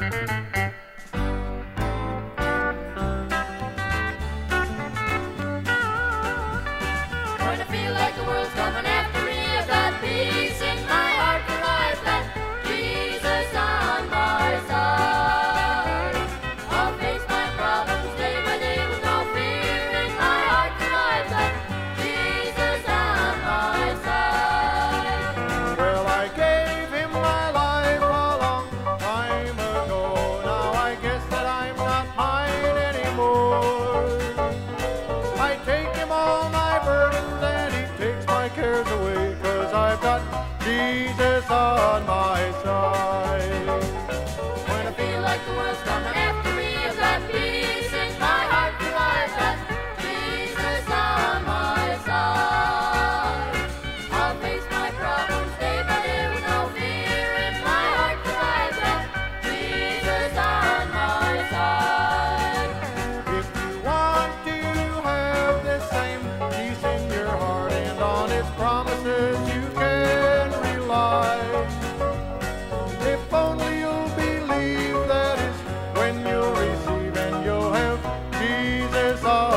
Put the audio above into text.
Música Jesus on my side. 고맙어.